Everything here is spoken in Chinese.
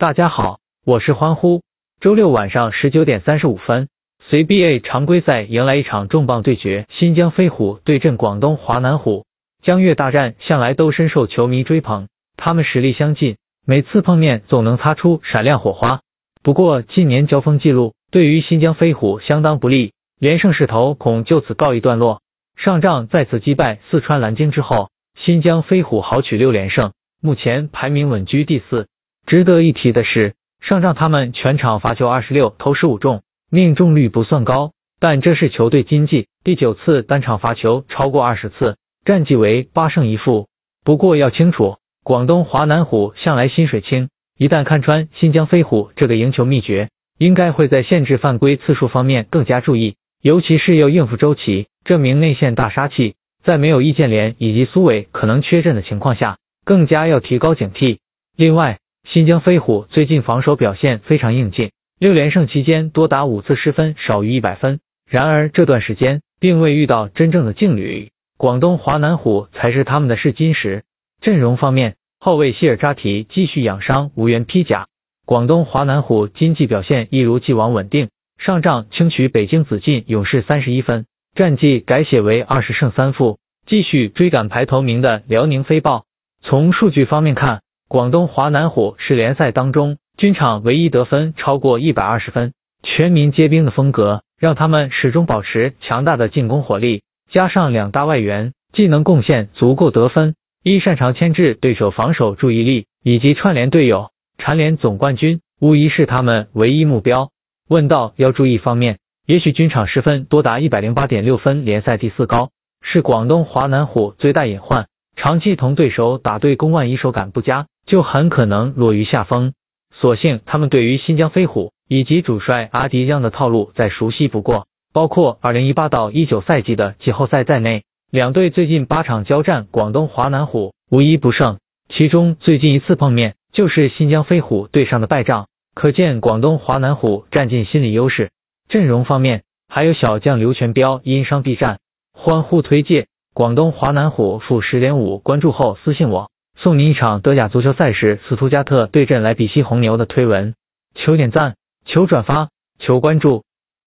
大家好，我是欢呼。周六晚上十九点三十五分，CBA 常规赛迎来一场重磅对决，新疆飞虎对阵广东华南虎。江粤大战向来都深受球迷追捧，他们实力相近，每次碰面总能擦出闪亮火花。不过近年交锋记录对于新疆飞虎相当不利，连胜势头恐就此告一段落。上仗再次击败四川蓝鲸之后，新疆飞虎豪取六连胜，目前排名稳居第四。值得一提的是，上仗他们全场罚球二十六投十五中，命中率不算高，但这是球队今季第九次单场罚球超过二十次，战绩为八胜一负。不过要清楚，广东华南虎向来薪水轻，一旦看穿新疆飞虎这个赢球秘诀，应该会在限制犯规次数方面更加注意，尤其是要应付周琦这名内线大杀器，在没有易建联以及苏伟可能缺阵的情况下，更加要提高警惕。另外，新疆飞虎最近防守表现非常硬劲，六连胜期间多达五次失分少于一百分。然而这段时间并未遇到真正的劲旅，广东华南虎才是他们的试金石。阵容方面，后卫希尔扎提继续养伤无缘披甲。广东华南虎经济表现一如既往稳定，上仗轻取北京紫禁勇士三十一分，战绩改写为二十胜三负，继续追赶排头名的辽宁飞豹。从数据方面看。广东华南虎是联赛当中均场唯一得分超过一百二十分，全民皆兵的风格让他们始终保持强大的进攻火力，加上两大外援既能贡献足够得分，一擅长牵制对手防守注意力，以及串联队友蝉联总冠军，无疑是他们唯一目标。问到要注意方面，也许均场失分多达一百零八点六分，联赛第四高，是广东华南虎最大隐患。长期同对手打对攻，万一手感不佳。就很可能落于下风。所幸他们对于新疆飞虎以及主帅阿迪江的套路再熟悉不过，包括二零一八到一九赛季的季后赛在内，两队最近八场交战，广东华南虎无一不胜。其中最近一次碰面就是新疆飞虎队上的败仗，可见广东华南虎占尽心理优势。阵容方面还有小将刘全彪因伤避战，欢呼推介广东华南虎负十点五，关注后私信我。送你一场德甲足球赛事斯图加特对阵莱比锡红牛的推文，求点赞，求转发，求关注。